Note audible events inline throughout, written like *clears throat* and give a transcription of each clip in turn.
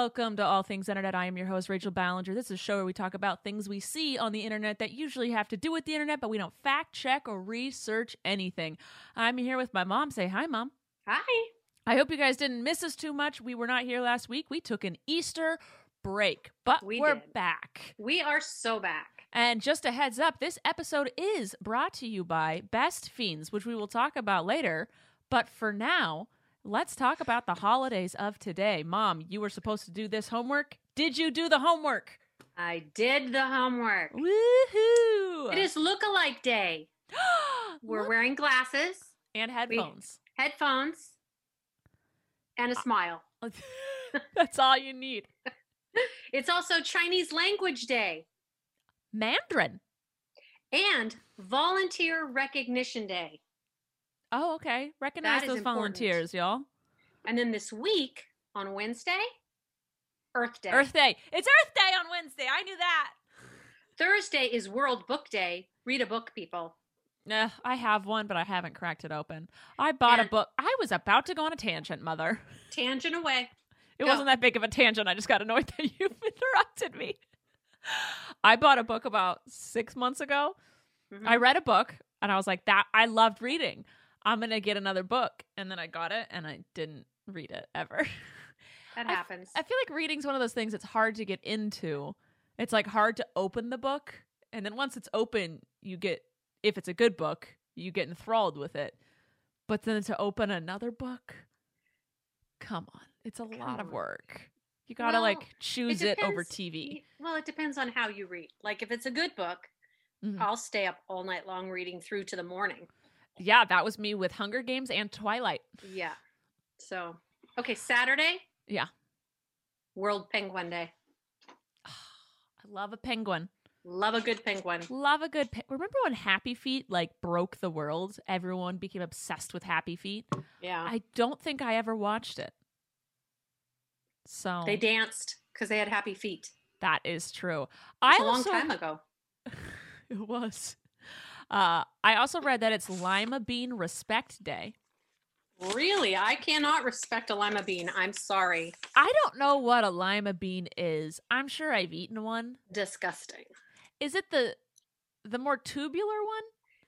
Welcome to All Things Internet. I am your host, Rachel Ballinger. This is a show where we talk about things we see on the internet that usually have to do with the internet, but we don't fact check or research anything. I'm here with my mom. Say hi, mom. Hi. I hope you guys didn't miss us too much. We were not here last week. We took an Easter break, but We are back. We are so back. And just a heads up, this episode is brought to you by Best Fiends, which we will talk about later. But for now, let's talk about the holidays of today. Mom, you were supposed to do this homework. Did you do the homework? I did the homework. Woohoo! It is look-alike day. *gasps* We're wearing glasses, and headphones. headphones, and a Uh, smile. *laughs* That's all you need. *laughs* It's also Chinese Language Day Mandarin. and Volunteer Recognition Day. Oh, okay. Recognize those important. volunteers, y'all. And then this week on Wednesday, Earth Day. Earth Day. It's Earth Day on Wednesday. I knew that. Thursday is World Book Day. Read a book, people. Nah, I have one, but I haven't cracked it open. I bought a book. I was about to go on a tangent, Mother. Tangent away. It Go. wasn't that big of a tangent. I just got annoyed that you *laughs* interrupted me. I bought a book about six months ago. Mhm. I read a book and I was like, that I loved reading. I'm going to get another book. And then I got it and I didn't read it ever. *laughs* that I f- happens. I feel like reading's one of those things it's hard to get into. It's like hard to open the book. And then once it's open, you get, if it's a good book, you get enthralled with it. But then to open another book, come on. It's a lot Come of work. You got to Well, like choose it, over TV. Well, it depends on how you read. Like if it's a good book, Mhm. I'll stay up all night long reading through to the morning. Yeah, that was me with Hunger Games and Twilight. Yeah. So, okay, Saturday, Yeah. World Penguin Day. *sighs* I love a penguin. Love a good penguin. Love a good. Pe- Remember when Happy Feet like broke the world? Everyone became obsessed with Happy Feet. Yeah. I don't think I ever watched it. So They danced because they had happy feet. that is true. I It's I a long also, time ago. *laughs* it was. Uh, I also read that it's Lima Bean Respect Day. Really? I cannot respect a lima bean. I'm sorry. I don't know what a lima bean is. I'm sure I've eaten one. Disgusting. Is it the the more tubular one?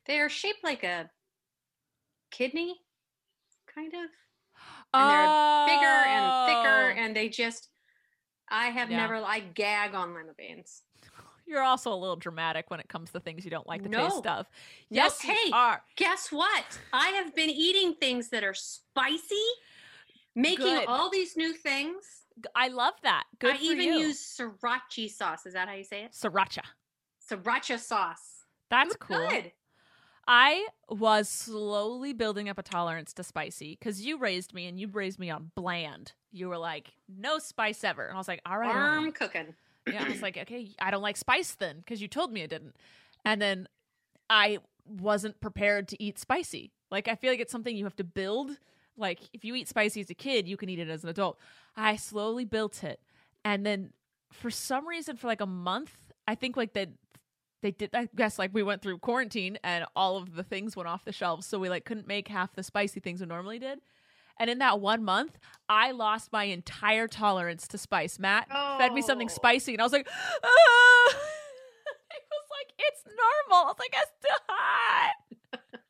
They are shaped like a kidney, kind of. And they're bigger and thicker, and they just. I have Oh. Yeah. never. I gag on lima beans. You're also a little dramatic when it comes to things you don't like the taste No. of. No, Yes, you hey, are. Guess what? I have been eating things that are spicy, making Good. all these new things. I love that. Good I even you. use sriracha sauce. Is that how you say it? sriracha. Sriracha sauce. That's cool. Good. I was slowly building up a tolerance to spicy because you raised me and you raised me on bland. You were like, no spice ever. And I was like, all right. all right. Farm um, cooking. Yeah, I was *clears throat* like, okay, I don't like spice then because you told me I didn't. And then I wasn't prepared to eat spicy. Like, I feel like it's something you have to build. Like, if you eat spicy as a kid, you can eat it as an adult. I slowly built it. And then for some reason, for like a month, I think like that they did, I guess like we went through quarantine and all of the things went off the shelves. So we like couldn't make half the spicy things we normally did. And in that one month, I lost my entire tolerance to spice. Matt fed me something Oh. spicy, and I was like, ah! *laughs* it was like, it's normal. I was like, it's too hot. *laughs*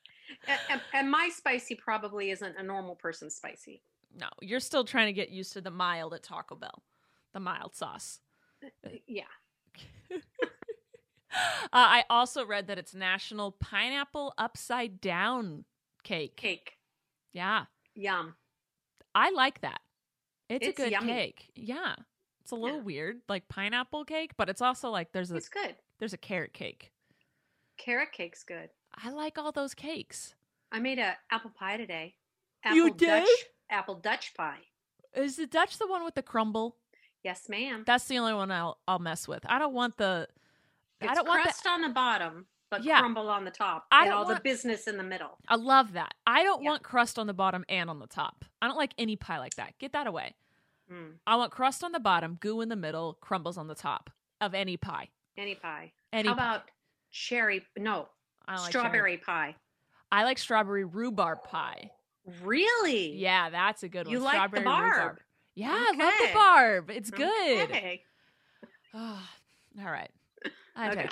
And, and, and my spicy probably isn't a normal person's spicy. No, you're still trying to get used to the mild at Taco Bell, the mild sauce. Yeah. *laughs* Uh, I also read that it's National Pineapple Upside Down Cake. Cake. Yeah, Yum. I like that. It's, It's a good yummy. cake. Yeah, it's a little Yeah. weird, like pineapple cake, but it's also like there's a It's good. there's a carrot cake. Carrot cake's good. I like all those cakes. I made a apple pie today. You Apple did? Dutch, apple Dutch pie. Is the Dutch the one with the crumble? Yes, ma'am. That's the only one I'll I'll mess with. I don't want the. It's I don't want crust on the bottom, but Yeah. crumble on the top, I and all want- the business in the middle. I love that. I don't Yeah. want crust on the bottom and on the top. I don't like any pie like that. Get that away. Mm, I want crust on the bottom, goo in the middle, crumbles on the top of any pie. any pie. Any How pie. about cherry? No, I don't cherry. strawberry pie. I like strawberry rhubarb pie. Really? Yeah, that's a good one. You like the strawberry barb. rhubarb. Yeah, I love the Okay. barb. It's good. Okay. *laughs* Oh, all right. I Okay.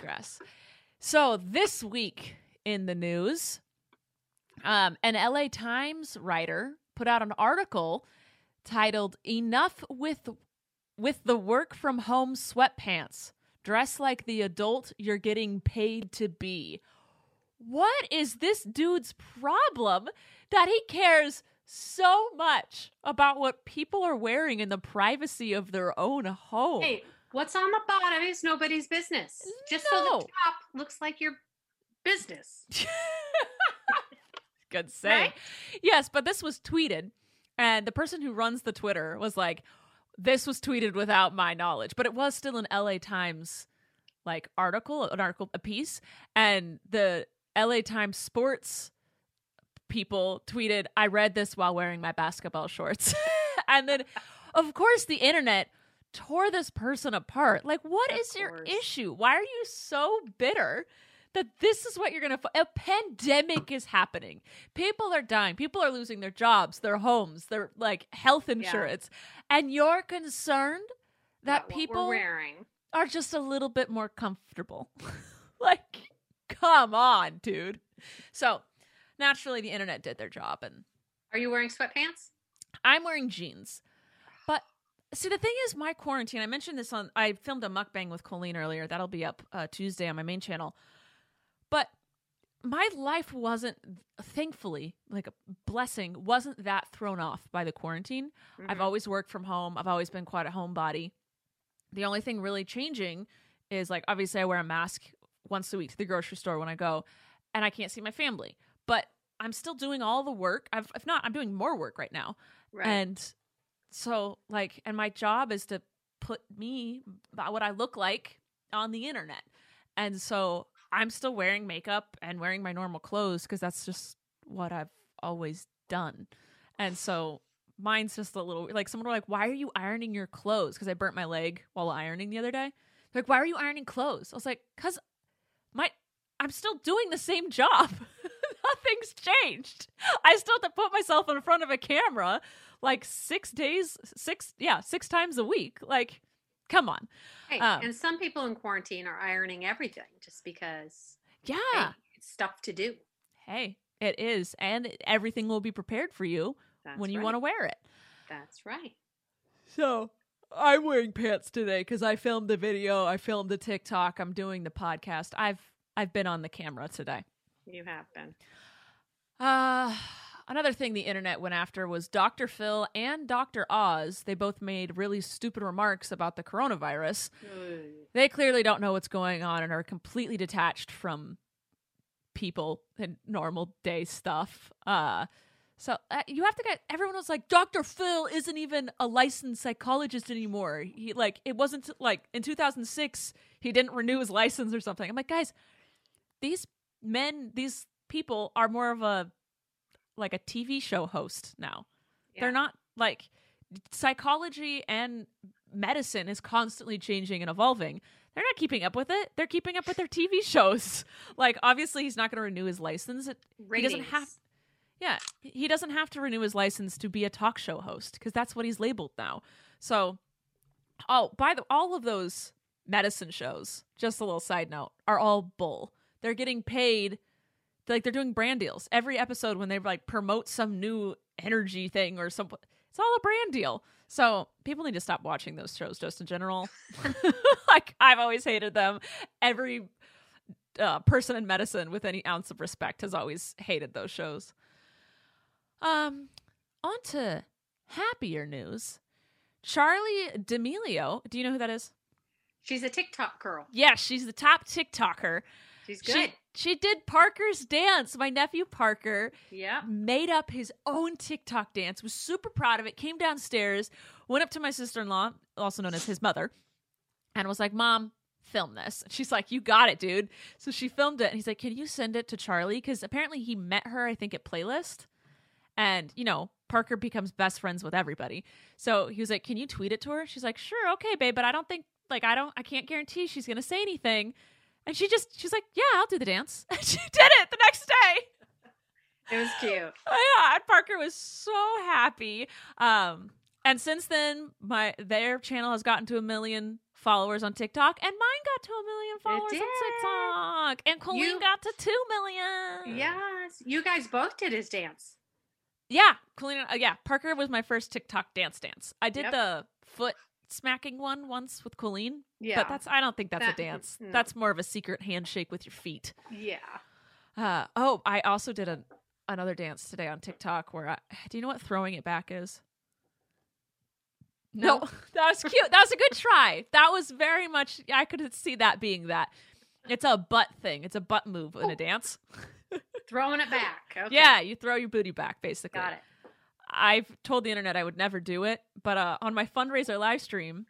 So this week in the news, um, an LA Times writer put out an article titled "Enough with with the work from home sweatpants. Dress like the adult you're getting paid to be." What is this dude's problem that he cares so much about what people are wearing in the privacy of their own home? Hey, what's on the bottom is nobody's business. Just so the top looks like your business. *laughs* Good saying. Right? Yes, but this was tweeted, and the person who runs the Twitter was like, "This was tweeted without my knowledge," but it was still an LA Times like article, an article, a piece, and the LA Times sports people tweeted, "I read this while wearing my basketball shorts," *laughs* and then, of course, the internet tore this person apart. Like, what Of is your course. issue? Why are you so bitter? That this is what you're gonna. F- a pandemic is happening. People are dying. People are losing their jobs, their homes, their like health insurance, and you're concerned that About people wearing. are just a little bit more comfortable. *laughs* like, come on, dude. So, naturally, the internet did their job, and Are you wearing sweatpants? I'm wearing jeans. See, the thing is, my quarantine. I mentioned this on. I filmed a mukbang with Colleen earlier. That'll be up uh, Tuesday on my main channel. But my life wasn't, thankfully, like a blessing, wasn't that thrown off by the quarantine. I've Mhm. always worked from home. I've always been quite a homebody. The only thing really changing is like obviously I wear a mask once a week to the grocery store when I go, and I can't see my family. But I'm still doing all the work. I've, if not, I'm doing more work right now. right. And so, like, and my job is to put me, uh, what I look like, on the internet. And so I'm still wearing makeup and wearing my normal clothes because that's just what I've always done. And so mine's just a little like someone were like, Why are you ironing your clothes? Because I burnt my leg while ironing the other day. They're like, Why are you ironing clothes? I was like, Because my I'm still doing the same job. *laughs* Nothing's changed. I still have to put myself in front of a camera like six days, six, yeah, six times a week. Like, come on. hey, um, and some people in quarantine are ironing everything just because Yeah. hey, it's stuff to do. Hey, it is. And everything will be prepared for you That's when you right. want to wear it. That's right. So I'm wearing pants today because I filmed the video, I filmed the TikTok, I'm doing the podcast. I've I've been on the camera today. You have been. Uh another thing the internet went after was Dr. Phil and Dr. Oz. They both made really stupid remarks about the coronavirus. They clearly don't know what's going on and are completely detached from people and normal day stuff. Uh, so uh, you have to get everyone was like Dr. Phil isn't even a licensed psychologist anymore. He like it wasn't like in 2006 he didn't renew his license or something. I'm like, guys, these men, these people are more of a like a TV show host now. Yeah. They're not like psychology and medicine is constantly changing and evolving. They're not keeping up with it. They're keeping up with their TV *laughs* shows. Like obviously he's not going to renew his license. It, he doesn't have yeah, he doesn't have to renew his license to be a talk show host because that's what he's labeled now. So, oh, by the all of those medicine shows, just a little side note, are all bull. They're getting paid like they're doing brand deals every episode when they like promote some new energy thing or some. It's all a brand deal. So people need to stop watching those shows just in general. *laughs* *laughs* like I've always hated them. Every uh, person in medicine with any ounce of respect has always hated those shows. Um, on to happier news. Charlie D'Amelio. Do you know who that is? She's a TikTok girl. Yes, she's the top TikToker. She's good. she did Parker's dance. My nephew Parker yeah. made up his own TikTok dance. Was super proud of it. Came downstairs, went up to my sister in law, also known as his mother, and was like, "Mom, film this." She's like, "You got it, dude." So she filmed it, and he's like, "Can you send it to Charlie?" Because apparently he met her, I think, at Playlist, and you know. Parker becomes best friends with everybody. So he was like, Can you tweet it to her? She's like, Sure, okay, babe, but I don't think, like, I don't, I can't guarantee she's going to say anything. And she just, she's like, Yeah, I'll do the dance. *laughs* And she did it the next day. It was cute. *laughs* Oh, yeah, and Parker was so happy. Um, and since then, my their channel has gotten to a million followers on TikTok, and mine got to a million followers on TikTok, and Colleen You- got to two million. Yes. You guys both did his dance. yeah, Colleen. Uh, yeah, Parker was my first TikTok dance dance. I did Yep. the foot smacking one once with Colleen, Yeah. but that's I don't think that's That- a dance. no. That's more of a secret handshake with your feet. yeah. Uh, oh, I also did a, another dance today on TikTok where I, do you know what throwing it back is? No, No. *laughs* that was cute. That was a good try. That was very much, I could see that being that. It's a butt thing. It's a butt move in a dance. *laughs* Throwing it back. Okay. Yeah, you throw your booty back, basically. Got it. I've told the internet I would never do it, but uh, on my fundraiser live stream,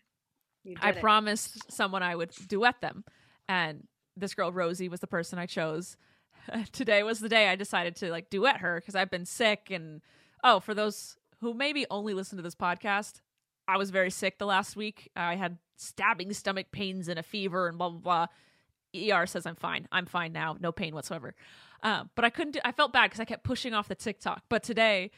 I it. promised someone I would duet them. And this girl, Rosie, was the person I chose. *laughs* Today was the day I decided to like duet her because I've been sick. And oh, for those who maybe only listen to this podcast, I was very sick the last week. I had stabbing stomach pains and a fever and blah, blah, blah. ER says I'm fine. I'm fine now. No pain whatsoever. Uh, but I couldn't do, I felt bad because I kept pushing off the TikTok. But today,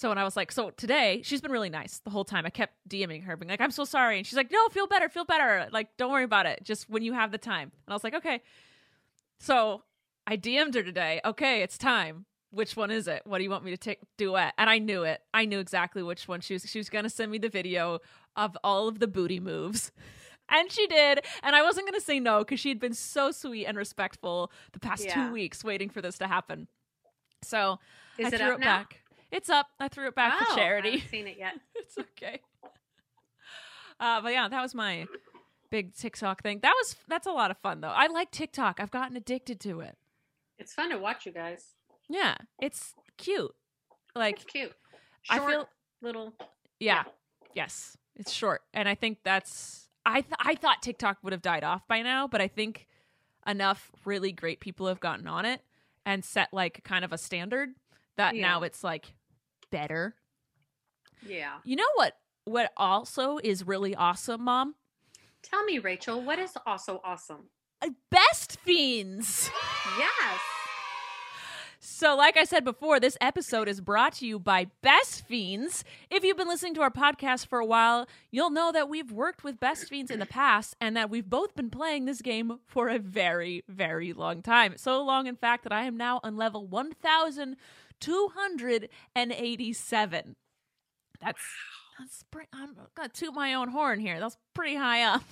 so when I was like, so today, she's been really nice the whole time. I kept DMing her, being like, I'm so sorry. And she's like, no, feel better, feel better. Like, don't worry about it. Just when you have the time. And I was like, okay. So I DM'd her today. Okay, it's time. Which one is it? What do you want me to take duet? And I knew it. I knew exactly which one she was. She was gonna send me the video of all of the booty moves. *laughs* And she did. And I wasn't gonna say no because she had been so sweet and respectful the past Yeah. two weeks waiting for this to happen. So Is I it threw up it now? back. It's up. I threw it back oh, for I charity. haven't seen it yet. *laughs* it's okay. Uh, but yeah, that was my big TikTok thing. That was that's a lot of fun though. I like TikTok. I've gotten addicted to it. It's fun to watch you guys. Yeah, it's cute. Like It's cute. I Short, feel- little. yeah, yes, it's short, and I think that's I th- I thought TikTok would have died off by now, but I think enough really great people have gotten on it and set like kind of a standard that Yeah. now it's like better. Yeah. You know what? What also is really awesome, Mom? Tell me, Rachel, what is also awesome? Uh, Best fiends. Yes. So, like I said before, this episode is brought to you by Best Fiends. If you've been listening to our podcast for a while, you'll know that we've worked with Best Fiends in the past and that we've both been playing this game for a very, very long time. So long, in fact, that I am now on level 1287. That's. That's pretty, I'm gonna toot my own horn here. That's pretty high up.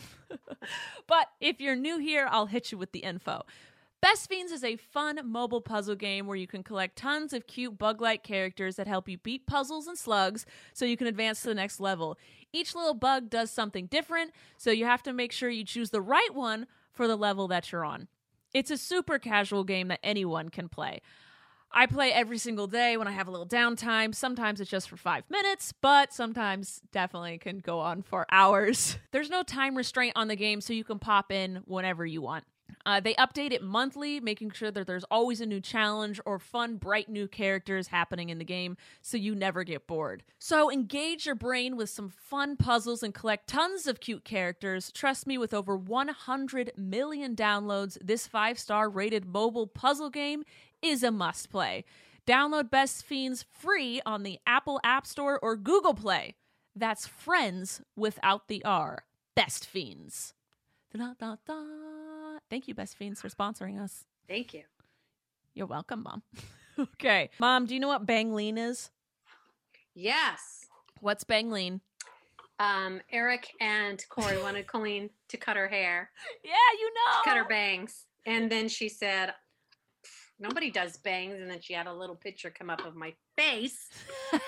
*laughs* but if you're new here, I'll hit you with the info. Best Fiends is a fun mobile puzzle game where you can collect tons of cute bug like characters that help you beat puzzles and slugs so you can advance to the next level. Each little bug does something different, so you have to make sure you choose the right one for the level that you're on. It's a super casual game that anyone can play. I play every single day when I have a little downtime. Sometimes it's just for five minutes, but sometimes definitely can go on for *laughs* hours. There's no time restraint on the game, so you can pop in whenever you want. Uh, they update it monthly, making sure that there's always a new challenge or fun, bright new characters happening in the game so you never get bored. So engage your brain with some fun puzzles and collect tons of cute characters. Trust me, with over 100 million downloads, this five star rated mobile puzzle game is a must play. Download Best Fiends free on the Apple App Store or Google Play. That's friends without the R. Best Fiends. Da-da-da-da. Thank you, Best Fiends, for sponsoring us. Thank you. You're welcome, Mom. *laughs* okay. Mom, do you know what Bangleen is? Yes. What's Bangleen? Um, Eric and Corey wanted *laughs* Colleen to cut her hair, Yeah, you know. cut her bangs. And then she said, Nobody does bangs. And then she had a little picture come up of my face. *laughs*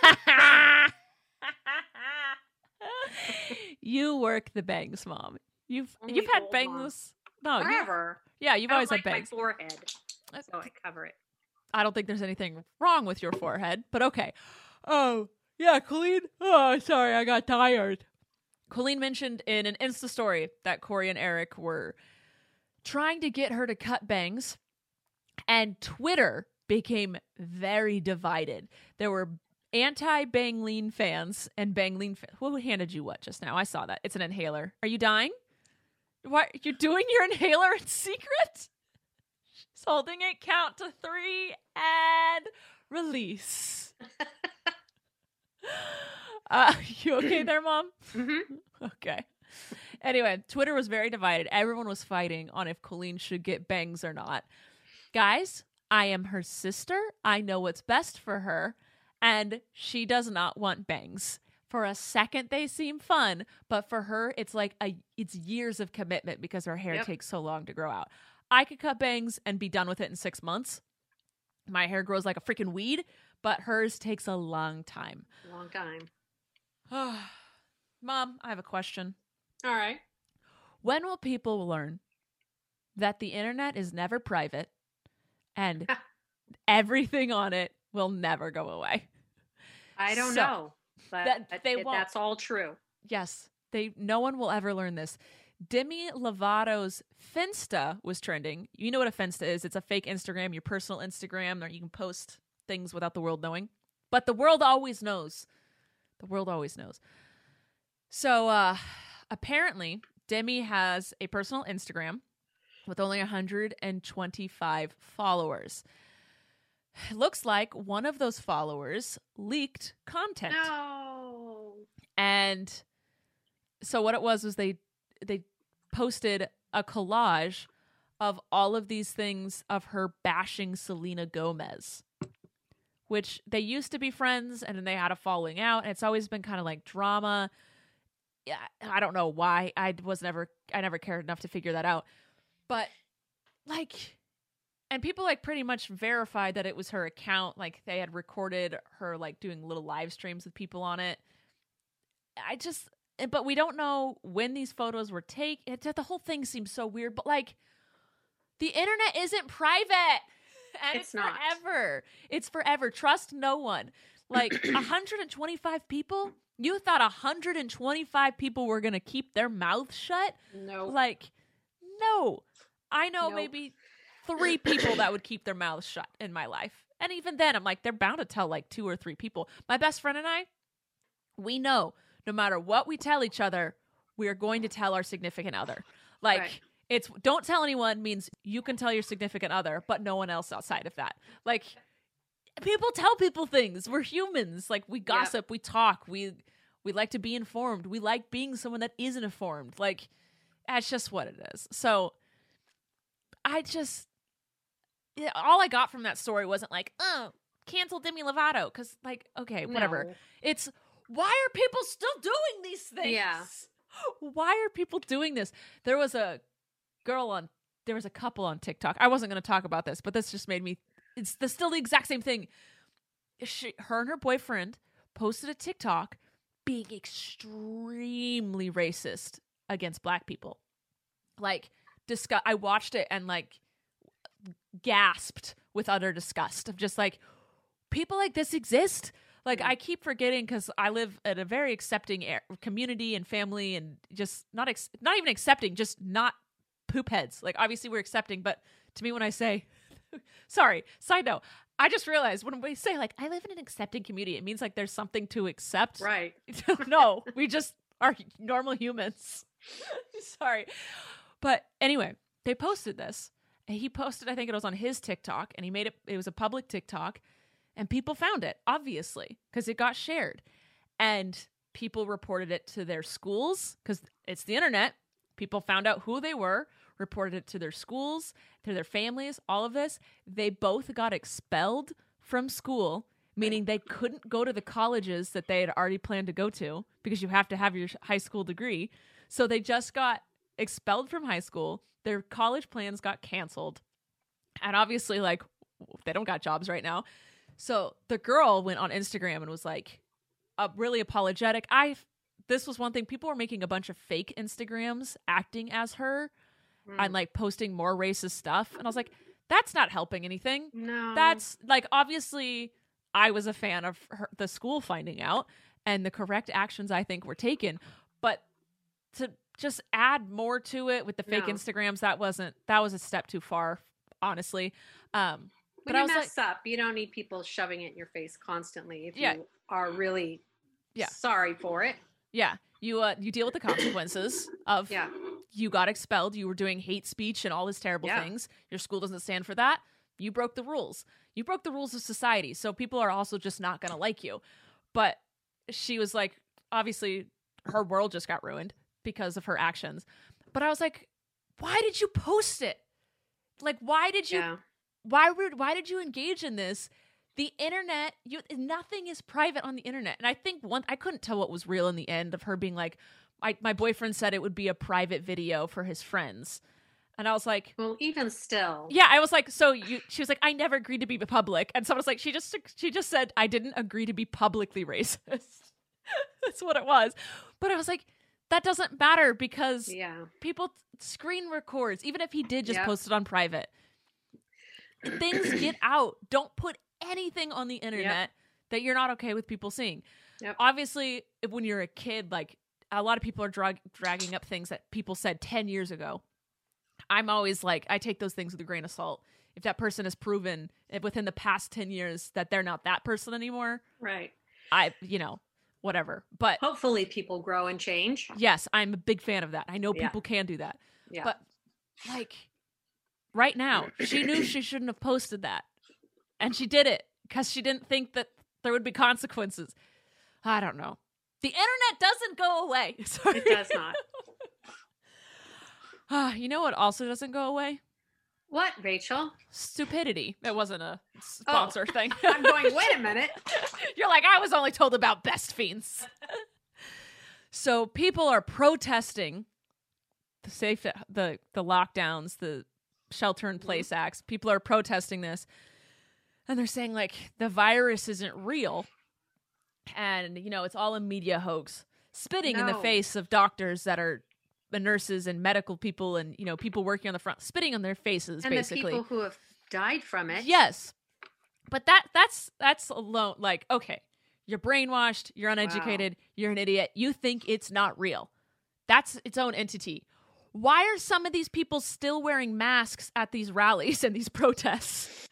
you work the bangs, Mom. You've Only you've had old Mom. bangs. No, Forever. yeah, you've always like had my bangs. forehead, uh, so I cover it. I don't think there's anything wrong with your forehead, but okay. Oh, yeah, Colleen. Oh, sorry, I got tired. Colleen mentioned in an Insta story that Corey and Eric were trying to get her to cut bangs, and Twitter became very divided. There were anti Bangleen fans and Bangleen fans. Who handed you what just now? I saw that. It's an inhaler. Are you dying? What? You're doing your inhaler in secret? She's holding it. Count to three and release. *laughs* uh, you okay there, Mom? hmm *laughs* Okay. Anyway, Twitter was very divided. Everyone was fighting on if Colleen should get bangs or not. Guys, I am her sister. I know what's best for her, and she does not want bangs. For a second they seem fun, but for her it's like a it's years of commitment because her hair Yep. takes so long to grow out. I could cut bangs and be done with it in 6 months. My hair grows like a freaking weed, but hers takes a long time. Long time. *sighs* Mom, I have a question. All right. When will people learn that the internet is never private and *laughs* everything on it will never go away? I don't So, know, but that- they it- won't. that's all true. Yes, they no one will ever learn this. Demi Lovato's Finsta was trending. You know what a Finsta is? It's a fake Instagram, your personal Instagram, where you can post things without the world knowing. But the world always knows. The world always knows. So uh apparently Demi has a personal Instagram with only 125 followers. It *sighs* looks like one of those followers leaked content. No. And so what it was was they they posted a collage of all of these things of her bashing Selena Gomez. Which they used to be friends and then they had a falling out and it's always been kind of like drama. Yeah, I don't know why. I was never I never cared enough to figure that out. But like and people like pretty much verified that it was her account like they had recorded her like doing little live streams with people on it I just, eh, but we don't know when these photos were taken. The whole thing seems so weird, but like, the internet isn't private. *laughs* And it's, It's not. forever. It's forever. Trust no one. Like *clears throat* 125 people? You thought 125 people were going to keep their mouth shut? No. Like, no. I know Nope. maybe three people that would keep their mouths shut in my life. And even then, I'm like, they're bound to tell like two or three people. My best friend and I, we know no matter what we tell each other, we are going to tell our significant other. Like, Right. it's don't tell anyone means you can tell your significant other, but no one else outside of that. Like, people tell people things. We're humans. Like, we gossip, we talk, we we like to be informed. We like being someone that isn't informed. Like, that's just what it is. So, I just all I got from that story wasn't like, oh, cancel Demi Lovato, because like, okay, whatever. No. It's why are people still doing these things? Yeah. *laughs* Why are people doing this? There was a girl on there was a couple on TikTok. I wasn't going to talk about this, but this just made me it's the, still the exact same thing. She, her and her boyfriend posted a TikTok being extremely racist against black people. Like discuss I watched it and like gasped with utter disgust of just like people like this exist. Like I keep forgetting because I live in a very accepting air, community and family, and just not ex- not even accepting, just not poop heads. Like obviously we're accepting, but to me when I say, *laughs* sorry, side note, I just realized when we say like I live in an accepting community, it means like there's something to accept. Right. *laughs* no, we just are *laughs* normal humans. sorry, but anyway, they posted this. He posted, I think it was on his TikTok, and he made it. It was a public TikTok, and people found it obviously because it got shared, and people reported it to their schools because it's the internet. People found out who they were, reported it to their schools, to their families, all of this. They both got expelled from school, meaning they couldn't go to the colleges that they had already planned to go to because you have to have your high school degree. So they just got expelled from high school. Their college plans got canceled. And obviously, like, they don't got jobs right now. So the girl went on Instagram and was like, uh, really apologetic. I this was one thing people were making a bunch of fake Instagrams acting as her and like posting more racist stuff and I was like that's not helping anything. No. That's like obviously I was a fan of her, the school finding out and the correct actions I think were taken, but to just add more to it with the fake No. Instagrams that wasn't that was a step too far honestly. Um when but I you was like mess up, you don't need people shoving it in your face constantly if Yeah. you are really Yeah. sorry for it. yeah, you uh you deal with the consequences of Yeah. you got expelled, you were doing hate speech and all these terrible Yeah. things. Your school doesn't stand for that. You broke the rules. You broke the rules of society. So people are also just not going to like you. But she was like obviously her world just got ruined because of her actions. But I was like, why did you post it? Like why did you Yeah. why would why did you engage in this? The internet, you nothing is private on the internet. And I think one I couldn't tell what was real in the end of her being like, I, my boyfriend said it would be a private video for his friends. And I was like, Well, even still. yeah, I was like, so you she was like, I never agreed to be public. And someone was like, she just she just said I didn't agree to be publicly racist. *laughs* That's what it was. But I was like, that doesn't matter because Yeah. people screen records even if he did just Yep. post it on private things *clears throat* get out don't put anything on the internet that you're not okay with people seeing Yep. obviously if, when you're a kid like a lot of people are drag- dragging up things that people said 10 years ago i'm always like i take those things with a grain of salt if that person has proven if within the past 10 years that they're not that person anymore Right. i you know whatever but Hopefully people grow and change. yes i'm a big fan of that i know Yeah. people can do that Yeah. but like right now, she knew she shouldn't have posted that. And she did it because she didn't think that there would be consequences. I don't know. The internet doesn't go away. *laughs* Sorry. it does not. Ah, *sighs* you know what also doesn't go away? What, Rachel? Stupidity. It wasn't a sponsor oh. thing. Oh, I'm going, wait a *laughs* minute. You're like, I was only told about best fiends. *laughs* so people are protesting the safe the the lockdowns, the shelter in place mm-hmm. acts. People are protesting this. And they're saying like the virus isn't real. And you know, it's all a media hoax. Spitting in the face of doctors that are nurses and medical people and you know, people working on the front spitting on their faces and basically. the people who have died from it. Yes. But that that's that's alone like okay, you're brainwashed, you're uneducated, you're an idiot. You think it's not real. That's its own entity. Why are some of these people still wearing masks at these rallies and these *laughs* protests?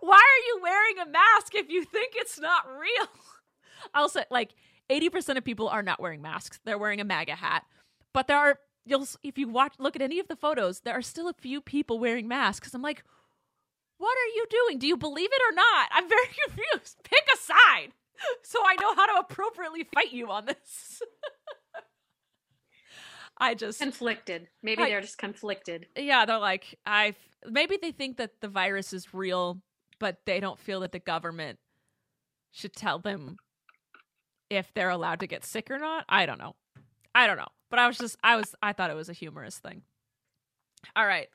Why are you wearing a mask if you think it's not real? *laughs* I'll say like 80% of people are not wearing masks. They're wearing a MAGA hat. But there are you'll if you watch look at any of the photos, there are still a few people wearing masks. I'm like, what are you doing? Do you believe it or not? I'm very *laughs* confused. Pick a side so I know how to appropriately fight you on this. *laughs* I just Conflicted. Maybe I- they're just conflicted. yeah, they're like I maybe they think that the virus is real, but they don't feel that the government should tell them if they're allowed to get sick or not. I don't know. I don't know. But I was just I was I thought it was a humorous thing. All right.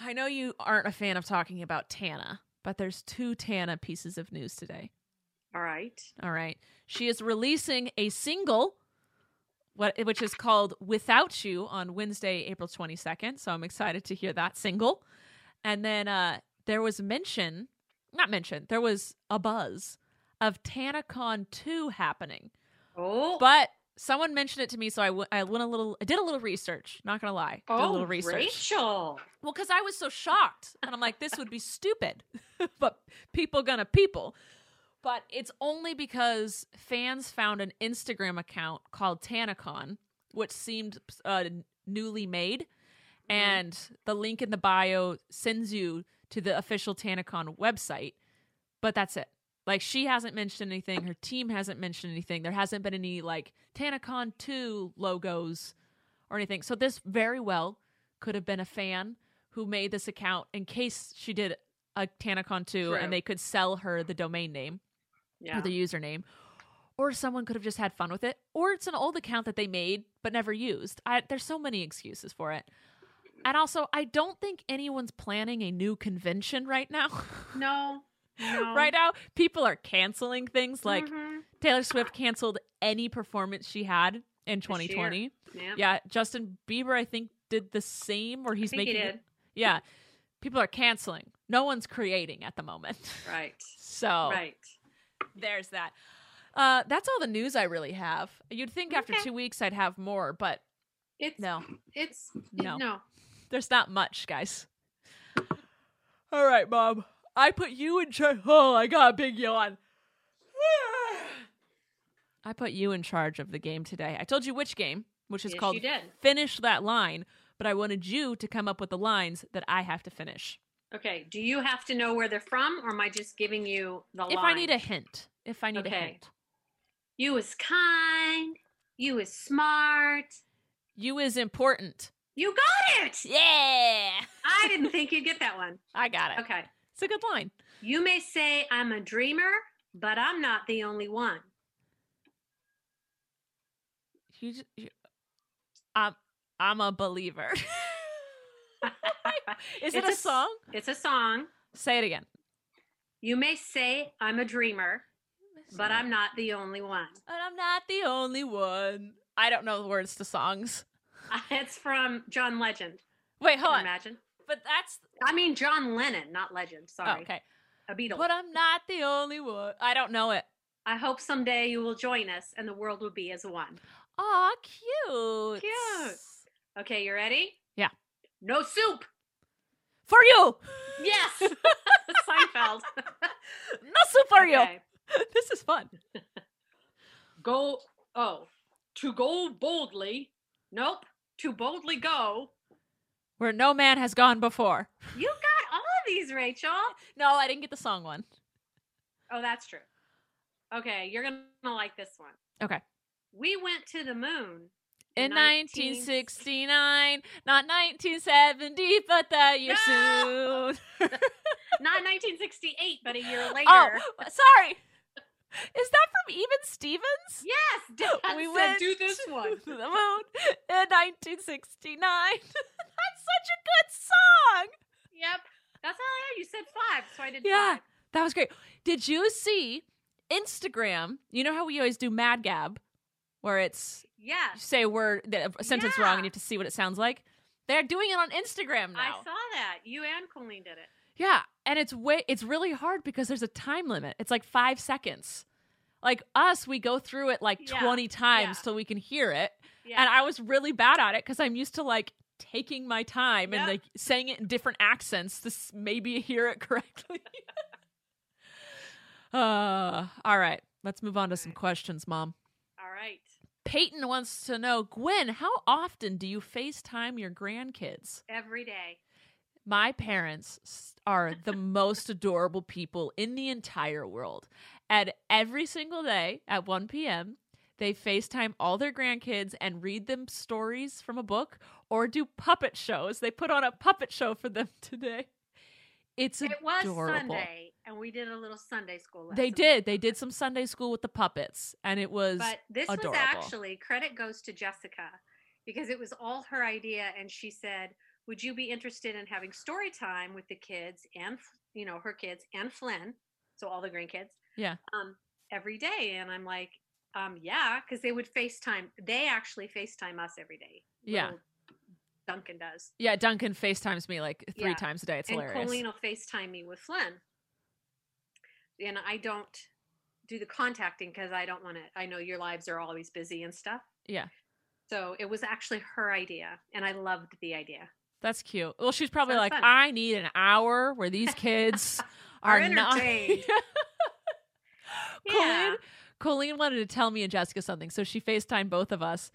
I know you aren't a fan of talking about Tana, but there's two Tana pieces of news today. All right. All right. She is releasing a single what which is called Without You on Wednesday, April 22nd. So I'm excited to hear that single. And then uh there was mention, not mention, there was a buzz of TanaCon 2 happening. Oh, But someone mentioned it to me, so I w- I went a little, I did a little research. Not gonna lie, did a oh, little research. Rachel. Well, because I was so shocked, and I'm like, this would be stupid, *laughs* but people gonna people. But it's only because fans found an Instagram account called TanaCon, which seemed uh, newly made, and the link in the bio sends you to the official TanaCon website. But that's it. Like she hasn't mentioned anything. Her team hasn't mentioned anything. There hasn't been any like TanaCon 2 logos or anything. So this very well could have been a fan who made this account in case she did a TanaCon 2 True. and they could sell her the domain name Yeah. or the username. Or someone could have just had fun with it. Or it's an old account that they made but never used. I, there's so many excuses for it. And also, I don't think anyone's planning a new convention right now. *laughs* No. No. right now, people are canceling things like Mhm. Taylor Swift canceled any performance she had in 2020. Yeah. Yeah, Justin Bieber, I think, did the same, where he's he making. did. Yeah, people are canceling. No one's creating at the moment. Right. *laughs* So Right. there's that. Uh, that's all the news I really have. You'd think after two weeks I'd have more, but It's no, It's No. no. there's not much, guys. All right, Mom. I put you in charge. Oh, I got a big yawn. I put you in charge of the game today. I told you which game, which is Yes, called you did. Finish That Line, but I wanted you to come up with the lines that I have to finish. Okay. Do you have to know where they're from, or am I just giving you the If I need a hint. If I need a Okay. hint. You is kind. You is smart. You is important. You got it. Yeah. I *laughs* didn't think you'd get that one. I got it. Okay. It's a good line. You may say I'm a dreamer, but I'm not the only one. You, j- you I'm I'm a believer. *laughs* is it a, a song? It's a song. Say it again. You may say I'm a dreamer, but I'm not the only one. And I'm not the only one. I don't know the words to songs. *laughs* It's from John Legend. Wait, hold on. imagine? But that's I mean John Lennon, not Legend. oh, Sorry, okay. a Beatle. But I'm not the only one. I don't know it. I hope someday you will join us and the world will be as one. Aw, cute. Cute. Okay, you ready? Yeah. No soup. For you. Yes. *laughs* Seinfeld. *laughs* No soup for you. *laughs* This is fun. Go. Oh, to go boldly. Nope. To boldly go. Where no man has gone before. You got all of these, Rachel. *laughs* No, I didn't get the song one. Oh, that's true. Okay, you're gonna like this one. Okay. We went to the moon In 19 1969, not 1970, but that year No! soon. *laughs* Not 1968, but a year *laughs* oh, later. Oh, sorry. Is that from Even Stevens? yes, *gasps* Dad we said went do this to one. the moon in 1969. *laughs* That's such a good song. Yep, that's all I had. You said five, so I did Yeah, five. that was great. Did you see Instagram? You know how we always do Mad Gab, where it's Yeah. you say a word, the- a sentence wrong, and you have to see what it sounds like. They're doing it on Instagram now. I saw that. You and Colleen did it. Yeah, and it's way it's really hard because there's a time limit. It's like five seconds. Like us, we go through it like Yeah, twenty times yeah. till we can hear it. Yeah. And I was really bad at it because I'm used to like taking my time and like saying it in different accents to maybe *laughs* hear it correctly. *laughs* uh, all right, let's move on to some questions, Mom. all right. Peyton wants to know, Gwen, how often do you FaceTime your grandkids? Every day. My parents are the most adorable people in the entire world. And every single day at 1 p.m., they FaceTime all their grandkids and read them stories from a book or do puppet shows. They put on a puppet show for them *laughs* today. It's It was adorable. Sunday, and we did a little Sunday school lesson. They did. They did some Sunday school with the puppets, and it was But this adorable. was actually credit goes to Jessica because it was all her idea, and she said, "Would you be interested in having story time with the kids and you know her kids and Flynn, so all the grandkids, yeah. um, every day?" And I'm like, um, "Yeah," because they would FaceTime. They actually FaceTime us every day. Yeah. Duncan does. Yeah, Duncan FaceTimes me like three Yeah. times a day. It's and hilarious. Colleen will FaceTime me with Flynn. And I don't do the contacting because I don't want to. I know your lives are always busy and stuff. Yeah. So it was actually her idea, and I loved the idea. That's cute. Well, she's probably like, fun. I need an hour where these *laughs* kids Are are, not. *laughs* *laughs* Yeah. Colleen, Colleen wanted to tell me and Jessica something, so she FaceTimed both of us.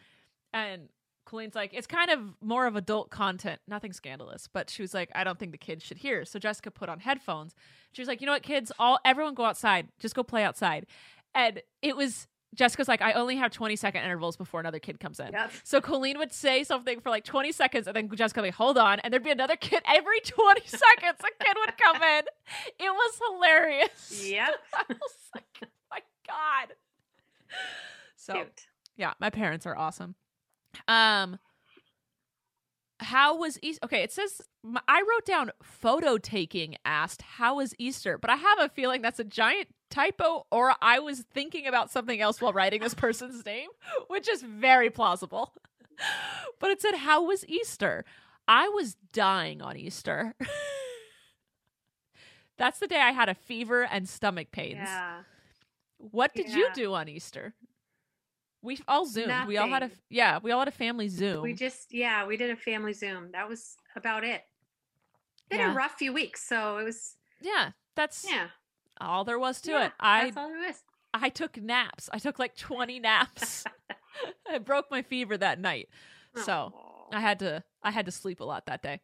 And Colleen's like, it's kind of more of adult content, nothing scandalous. But she was like, I don't think the kids should hear. So Jessica put on headphones. She was like, you know what, kids, all everyone go outside. Just go play outside. And it was Jessica's like, I only have 20 second intervals before another kid comes in. Yep. So Colleen would say something for like 20 seconds, and then Jessica would be like, hold on. And there'd be another kid every 20 seconds. A kid would come in. It was hilarious. Yep. *laughs* I was like, God. So Cute. yeah, my parents are awesome. Um, how was Easter? Okay, it says I wrote down photo taking asked how was Easter, but I have a feeling that's a giant typo, or I was thinking about something else while writing this person's *laughs* name, which is very plausible. *laughs* But it said how was Easter? I was dying on Easter. *laughs* That's the day I had a fever and stomach pains. Yeah. What did you do on Easter? We all zoomed. We all had a yeah. We all had a family Zoom. We just yeah, we did a family Zoom. That was about it. Been Yeah. a rough few weeks, so it was yeah, that's yeah. all there was to yeah, it. I that's all there is. I took naps. I took like twenty naps. *laughs* I broke my fever that night, so Aw. I had to I had to sleep a lot that day.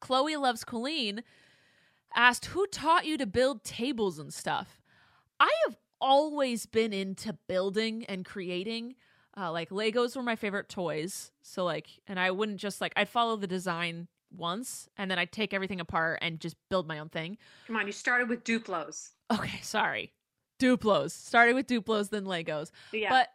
Chloe loves Colleen asked who taught you to build tables and stuff. I have always been into building and creating. Uh, like Legos were my favorite toys. So like, and I wouldn't just like I'd follow the design once and then I'd take everything apart and just build my own thing. Come on, you started with Duplos. Okay, sorry. Duplos. Started with Duplos, then Legos. Yeah. But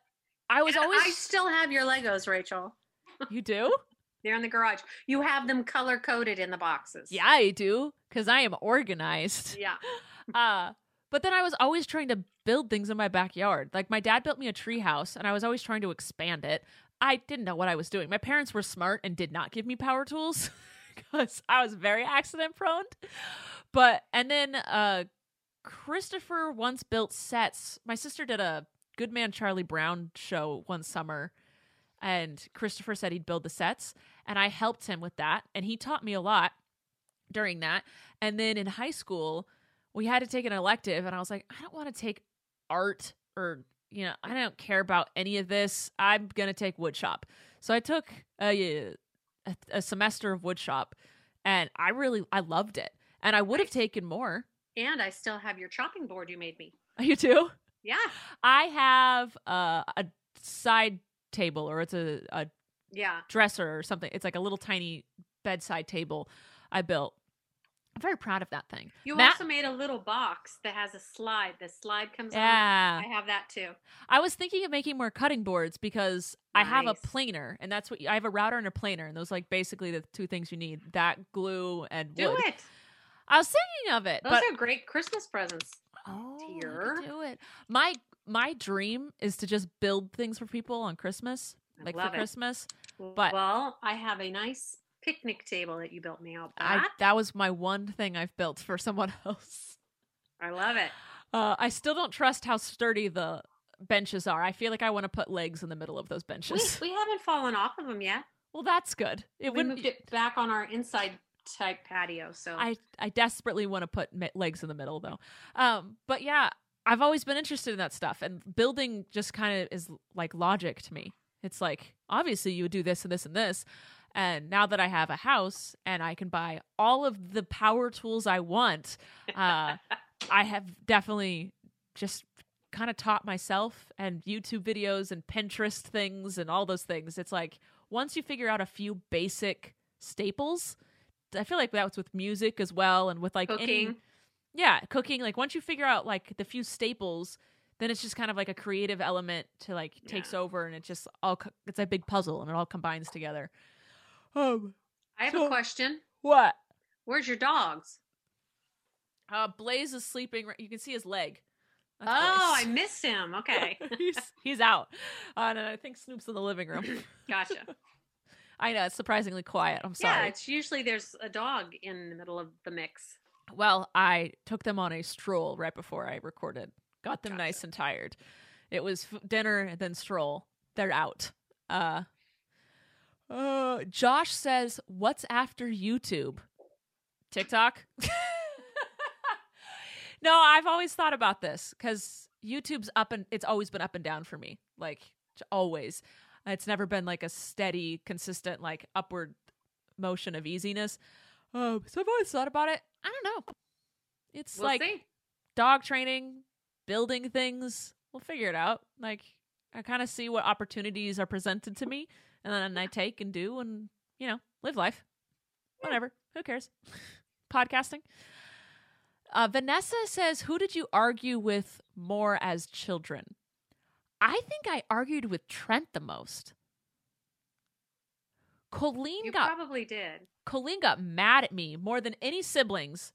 I was And always I still have your Legos, Rachel. *laughs* You do? They're in the garage. You have them color coded in the boxes. Yeah, I do. Cause I am organized. Yeah. *laughs* Uh, but then I was always trying to build things in my backyard. Like my dad built me a tree house and I was always trying to expand it. I didn't know what I was doing. My parents were smart and did not give me power tools *laughs* because I was very accident prone. But and then uh Christopher once built sets. My sister did a Good Man Charlie Brown show one summer and Christopher said he'd build the sets and I helped him with that and he taught me a lot during that. And then in high school, we had to take an elective and I was like, I don't want to take art or you know, I don't care about any of this. I'm going to take woodshop. So I took a, a a semester of woodshop and I really I loved it. And I would have taken more. And I still have your chopping board you made me. *laughs* You too? Yeah. I have uh, a side table or it's a, a Yeah. dresser or something. It's like a little tiny bedside table I built. I'm very proud of that thing. You Matt- also made a little box that has a slide. The slide comes on. Yeah. I have that too. I was thinking of making more cutting boards because I have a planer and that's what I have a router and a planer and those like basically the two things you need that glue and Do wood. it. I was thinking of it, Those but are great Christmas presents. oh, dear. do it. My my dream is to just build things for people on Christmas, I like for it. Christmas. But- well, I have a nice picnic table that you built me out. I That. was my one thing I've built for someone *laughs* else. I love it. Uh, I still don't trust how sturdy the benches are. I feel like I want to put legs in the middle of those We, benches. we haven't fallen off of them yet. well, that's good. It We wouldn't. moved it back on our inside type patio. So I I desperately want to put me- legs in the middle though. Um, but yeah, I've always been interested in that stuff, and building just kind of is like logic to me. It's like obviously you would do this and this and this, and now that I have a house and I can buy all of the power tools I want, uh, *laughs* I have definitely just kind of taught myself and YouTube videos and Pinterest things and all those things. It's like once you figure out a few basic staples, I feel like that's with music as well and with like any cooking. yeah, cooking. Like once you figure out like the few staples, then it's just kind of like a creative element to like takes Yeah. over and it just all it's a big puzzle and it all combines together. Um, I have So- a question. what? Where's your dogs? Uh, Blaze is sleeping. right- You can see his leg. That's oh, I miss him. *laughs* Okay. he's he's out, uh, and I think Snoop's in the living room. *laughs* *laughs* Gotcha. I know it's surprisingly quiet. I'm sorry. Yeah, it's usually there's a dog in the middle of the mix. Well, I took them on a stroll right before I recorded. Got them nice and tired. It was f- dinner and then stroll. They're out. Uh, uh, Josh says, "What's after YouTube? TikTok?" *laughs* no, I've always thought about this because YouTube's up and it's always been up and down for me. Like always, it's never been like a steady, consistent, like upward motion of easiness. Um, so I've always thought about it. I don't know. It's We'll like see. dog training, building things. We'll figure it out. Like I kind of see what opportunities are presented to me, and then I take and do, and you know, live life. Whatever. Who cares? *laughs* Podcasting. Uh, Vanessa says, "Who did you argue with more as children?" I think I argued with Trent the most. Colleen You got probably did. Colleen got mad at me more than any siblings.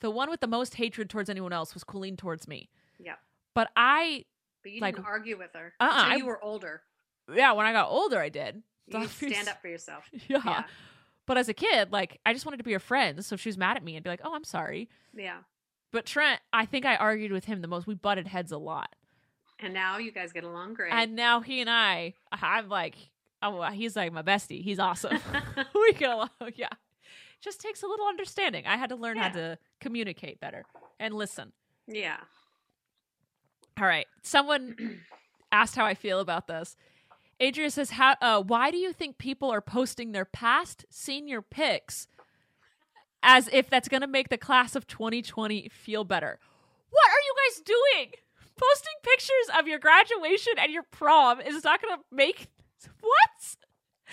The one with the most hatred towards anyone else was Colleen towards me. Yep. But I, But you Like- didn't argue with her Uh-uh, I- you were older. Yeah, when I got older, I did. You *laughs* stand up for yourself. *laughs* Yeah. Yeah. But as a kid, like, I just wanted to be her friend. So if she was mad at me, I'd be like, oh, I'm sorry. Yeah. But Trent, I think I argued with him the most. We butted heads a lot. And now you guys get along great. And now he and I, I'm like, oh, he's like my bestie. He's awesome. *laughs* we get along. Yeah. Just takes a little understanding. I had to learn how to communicate better and listen. yeah. All right. Someone *clears throat* asked how I feel about this. Adria says, "How? Uh, why do you think people are posting their past senior pics as if that's going to make the class of 2020 feel better? What are you guys doing? Posting pictures of your graduation and your prom is not going to make what?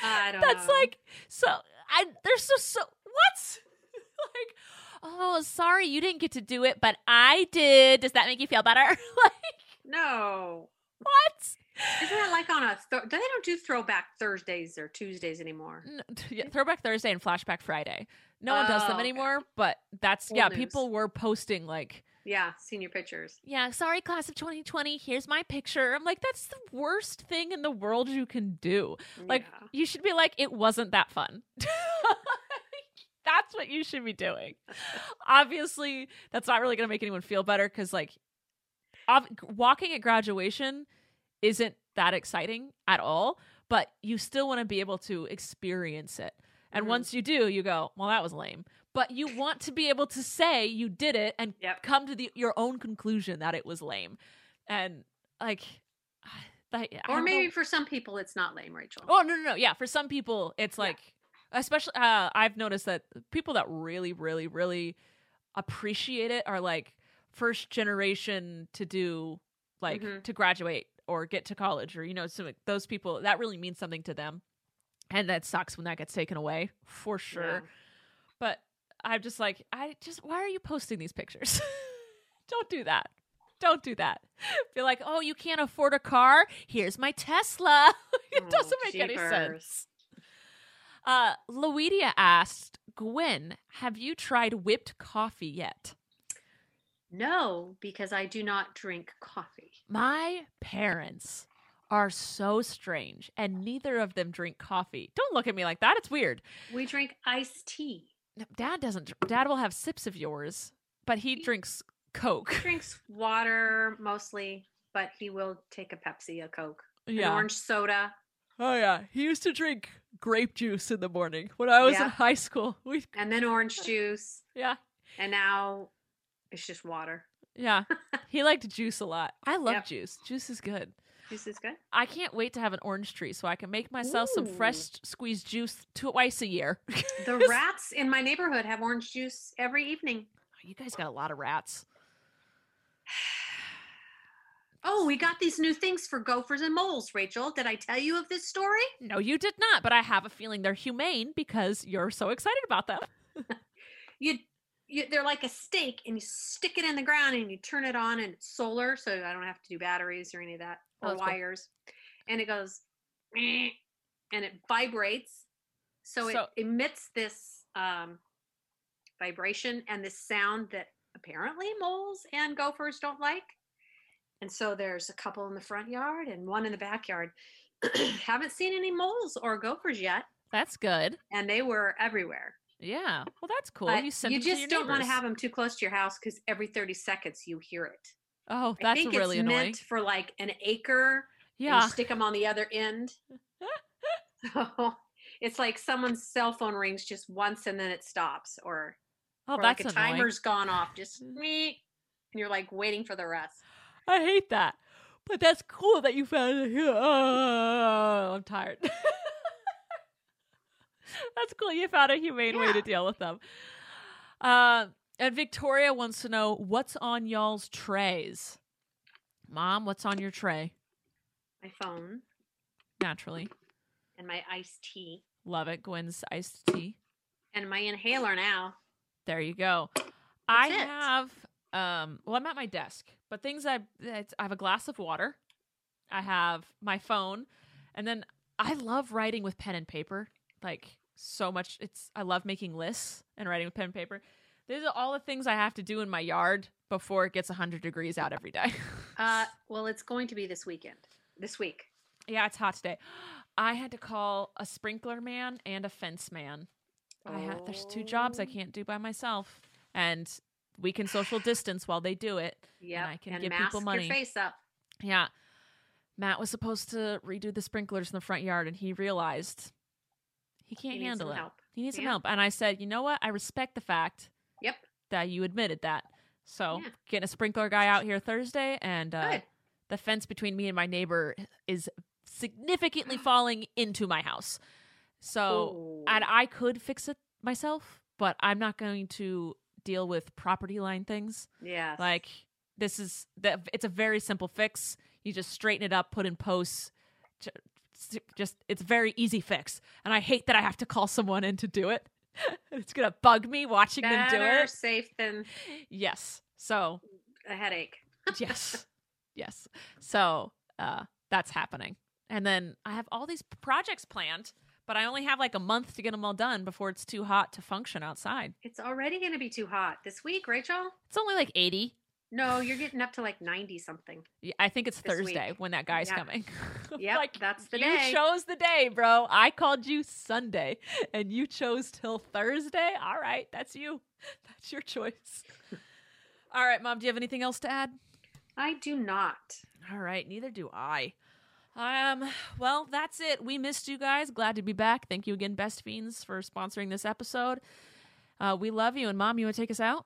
I don't That's know. like so. I there's so so what? *laughs* like, oh, sorry you didn't get to do it, but I did. Does that make you feel better? *laughs* like, no. What? Isn't that like on a? Th- they don't do throwback Thursdays or Tuesdays anymore. N- t- *laughs* yeah, Throwback Thursday and Flashback Friday. No one does Oh, them okay. anymore, but that's Old yeah. news. People were posting like, Yeah, senior pictures. yeah, sorry, class of 2020. Here's my picture. I'm like, that's the worst thing in the world you can do. Like, Yeah. you should be like, it wasn't that fun. *laughs* that's what you should be doing. *laughs* Obviously, that's not really going to make anyone feel better because, like, walking at graduation isn't that exciting at all, but you still want to be able to experience it. And Mhm. once you do, you go, well, that was lame. But you want to be able to say you did it and Yep. come to the, your own conclusion that it was lame. And, like, *sighs* I, I Or maybe know. for some people it's not lame, Rachel. Oh no, no, no. Yeah, for some people, it's Yeah. like, especially uh, I've noticed that people that really, really, really appreciate it are like first generation to do like Mhm. to graduate or get to college or you know some those people that really means something to them, and that sucks when that gets taken away for sure. Yeah. But I'm just like, I just why are you posting these pictures? *laughs* Don't do that. Don't do that. Be like, oh, you can't afford a car? Here's my Tesla. *laughs* it Oh, doesn't make any sense. Uh, Luidia asked, Gwen, have you tried whipped coffee yet? No, because I do not drink coffee. My parents are so strange, and neither of them drink coffee. Don't look at me like that. It's weird. We drink iced tea. Dad doesn't. Dad will have sips of yours, but he drinks Coke. He drinks water mostly, but he will take a Pepsi, a Coke, an Yeah. orange soda. Oh yeah, he used to drink grape juice in the morning when I was in high school. We and then orange juice, *laughs* yeah and now it's just water. yeah. *laughs* he liked juice a lot. I love Yep. juice. Juice is good. Juice is good. I can't wait to have an orange tree so I can make myself some fresh squeezed juice twice a year. The *laughs* rats in my neighborhood have orange juice every evening. Oh, you guys got a lot of rats. *sighs* Oh, we got these new things for gophers and moles, Rachel. Did I tell you of this story? No, you did not, but I have a feeling they're humane because you're so excited about them. *laughs* You, you they're like a stake and you stick it in the ground and you turn it on and it's solar, so I don't have to do batteries or any of that Oh, or cool. wires. And it goes and it vibrates. So, So- it emits this um, vibration and this sound that apparently moles and gophers don't like. And so there's a couple in the front yard and one in the backyard. *clears throat* Haven't seen any moles or gophers yet. That's good. and they were everywhere. Yeah. Well, that's cool. But you send you just don't want to have them too close to your house because every 30 seconds you hear it. Oh, I that's think really it's annoying. meant for like an acre. yeah. you stick them on the other end. *laughs* so it's like someone's cell phone rings just once and then it stops, or, Oh, or that's like a annoying. timer's gone off, just mm. me, and you're like waiting for the rest. I hate that. But that's cool that you found it. *laughs* Oh, I'm tired. *laughs* *laughs* that's cool. You found a humane way to deal with them. Uh, and Victoria wants to know what's on y'all's trays. Mom, what's on your tray? My phone Naturally. and my iced tea Love it. Gwen's iced tea. and my inhaler now. There you go. I it. have um well I'm at my desk, but things I it's, I have a glass of water. I have my phone, and then I love writing with pen and paper. Like so much it's I love making lists and writing with pen and paper. These are all the things I have to do in my yard before it gets 100 degrees out every day. *laughs* Uh, well, it's going to be this weekend. This week. yeah, it's hot today. I had to call a sprinkler man and a fence man. I have there's two jobs I Oh. can't do by myself, and we can social distance while they do it. Yeah, I can and give people money. your face up. Yeah, Matt was supposed to redo the sprinklers in the front yard, and he realized he can't He handle it. help. He needs some help, and I said, you know what? I respect the fact Yep. that you admitted that. So Yeah. getting a sprinkler guy out here Thursday, and uh, the fence between me and my neighbor is significantly *gasps* falling into my house. So and I could fix it myself, but I'm not going to deal with property line things. Yeah. Like this is the it's a very simple fix. You just straighten it up, put in posts. Just it's a very easy fix, and I hate that I have to call someone in to do it. *laughs* it's gonna bug me watching them do better it. safe than Yes. So a headache. *laughs* yes, yes. So uh, that's happening, and then I have all these projects planned, but I only have like a month to get them all done before it's too hot to function outside. It's already going to be too hot this week, Rachel. It's only like eighty. No, you're getting up to like 90 something. Yeah, I think it's Thursday week. when that guy's Yeah. coming. *laughs* Yeah, like that's the you day. You chose the day, bro. I called you Sunday, and you chose till Thursday. All right, that's you. *laughs* That's your choice. *laughs* All right, mom. Do you have anything else to add? I do not. All right, neither do I. Um, well, that's it. We missed you guys. Glad to be back. Thank you again, Best Fiends, for sponsoring this episode. Uh, we love you. And mom, you want to take us out?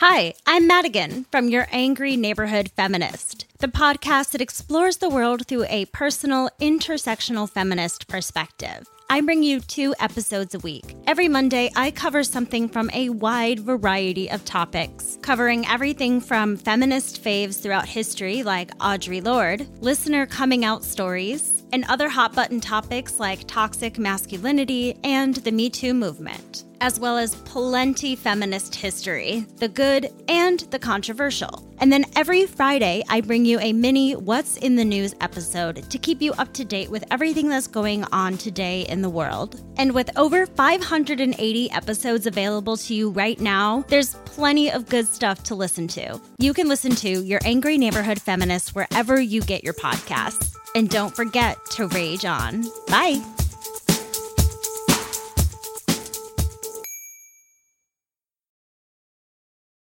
Hi, I'm Madigan from Your Angry Neighborhood Feminist, the podcast that explores the world through a personal, intersectional feminist perspective. I bring you two episodes a week. Every Monday, I cover something from a wide variety of topics, covering everything from feminist faves throughout history, like Audre Lorde, listener coming out stories, and other hot button topics like toxic masculinity and the Me Too movement as well as plenty feminist history, the good and the controversial. And then every Friday, I bring you a mini What's in the News episode to keep you up to date with everything that's going on today in the world. And with over 580 episodes available to you right now, there's plenty of good stuff to listen to. You can listen to Your Angry Neighborhood Feminist wherever you get your podcasts. And don't forget to rage on. Bye.